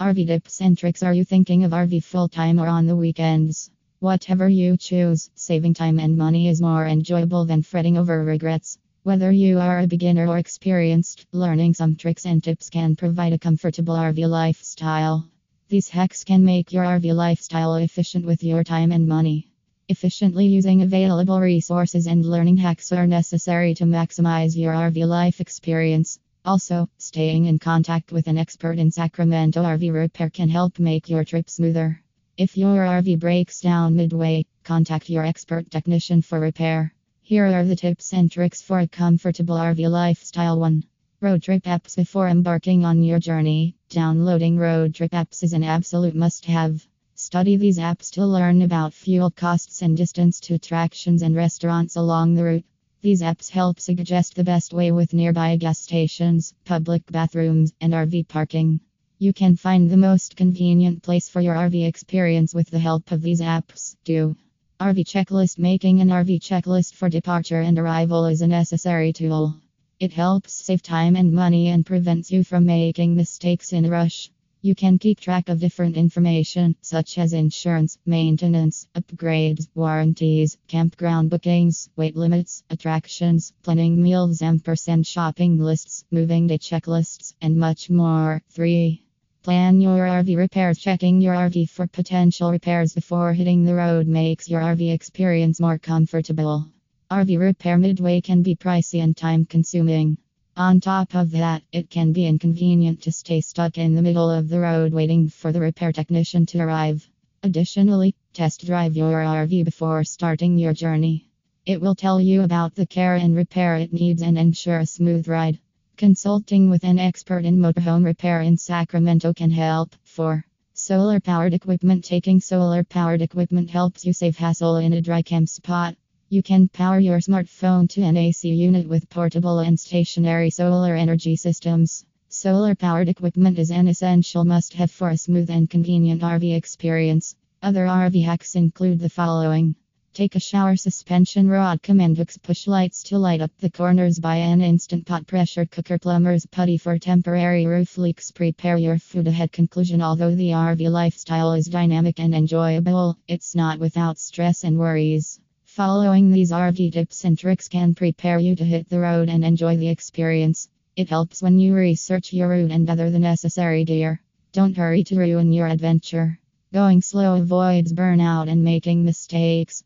RV tips and tricks Are you thinking of RV full time or on the weekends? Whatever you choose, saving time and money is more enjoyable than fretting over regrets. Whether you are a beginner or experienced, learning some tricks and tips can provide a comfortable RV lifestyle. These hacks can make your RV lifestyle efficient with your time and money. Efficiently using available resources and learning hacks are necessary to maximize your RV life experience. Also, staying in contact with an expert in Sacramento RV repair can help make your trip smoother. If your RV breaks down midway, contact your expert technician for repair. Here are the tips and tricks for a comfortable RV lifestyle 1. Road trip apps before embarking on your journey. Downloading road trip apps is an absolute must have. Study these apps to learn about fuel costs and distance to attractions and restaurants along the route. These apps help suggest the best way with nearby gas stations, public bathrooms, and RV parking. You can find the most convenient place for your RV experience with the help of these apps, too. RV checklist Making an RV checklist for departure and arrival is a necessary tool. It helps save time and money and prevents you from making mistakes in a rush. You can keep track of different information, such as insurance, maintenance, upgrades, warranties, campground bookings, weight limits, attractions, planning meals, ampersand shopping lists, moving day checklists, and much more. 3. Plan your RV repairs. Checking your RV for potential repairs before hitting the road makes your RV experience more comfortable. RV repair midway can be pricey and time consuming. On top of that, it can be inconvenient to stay stuck in the middle of the road waiting for the repair technician to arrive. Additionally, test drive your RV before starting your journey. It will tell you about the care and repair it needs and ensure a smooth ride. Consulting with an expert in motorhome repair in Sacramento can help. 4. Solar powered equipment Taking solar powered equipment helps you save hassle in a dry camp spot. You can power your smartphone to an AC unit with portable and stationary solar energy systems. Solar powered equipment is an essential must have for a smooth and convenient RV experience. Other RV hacks include the following Take a shower suspension rod, command hooks, push lights to light up the corners, buy an instant pot pressure cooker, plumber's putty for temporary roof leaks, prepare your food ahead. Conclusion Although the RV lifestyle is dynamic and enjoyable, it's not without stress and worries. Following these RV tips and tricks can prepare you to hit the road and enjoy the experience. It helps when you research your route and gather the necessary gear. Don't hurry to ruin your adventure. Going slow avoids burnout and making mistakes.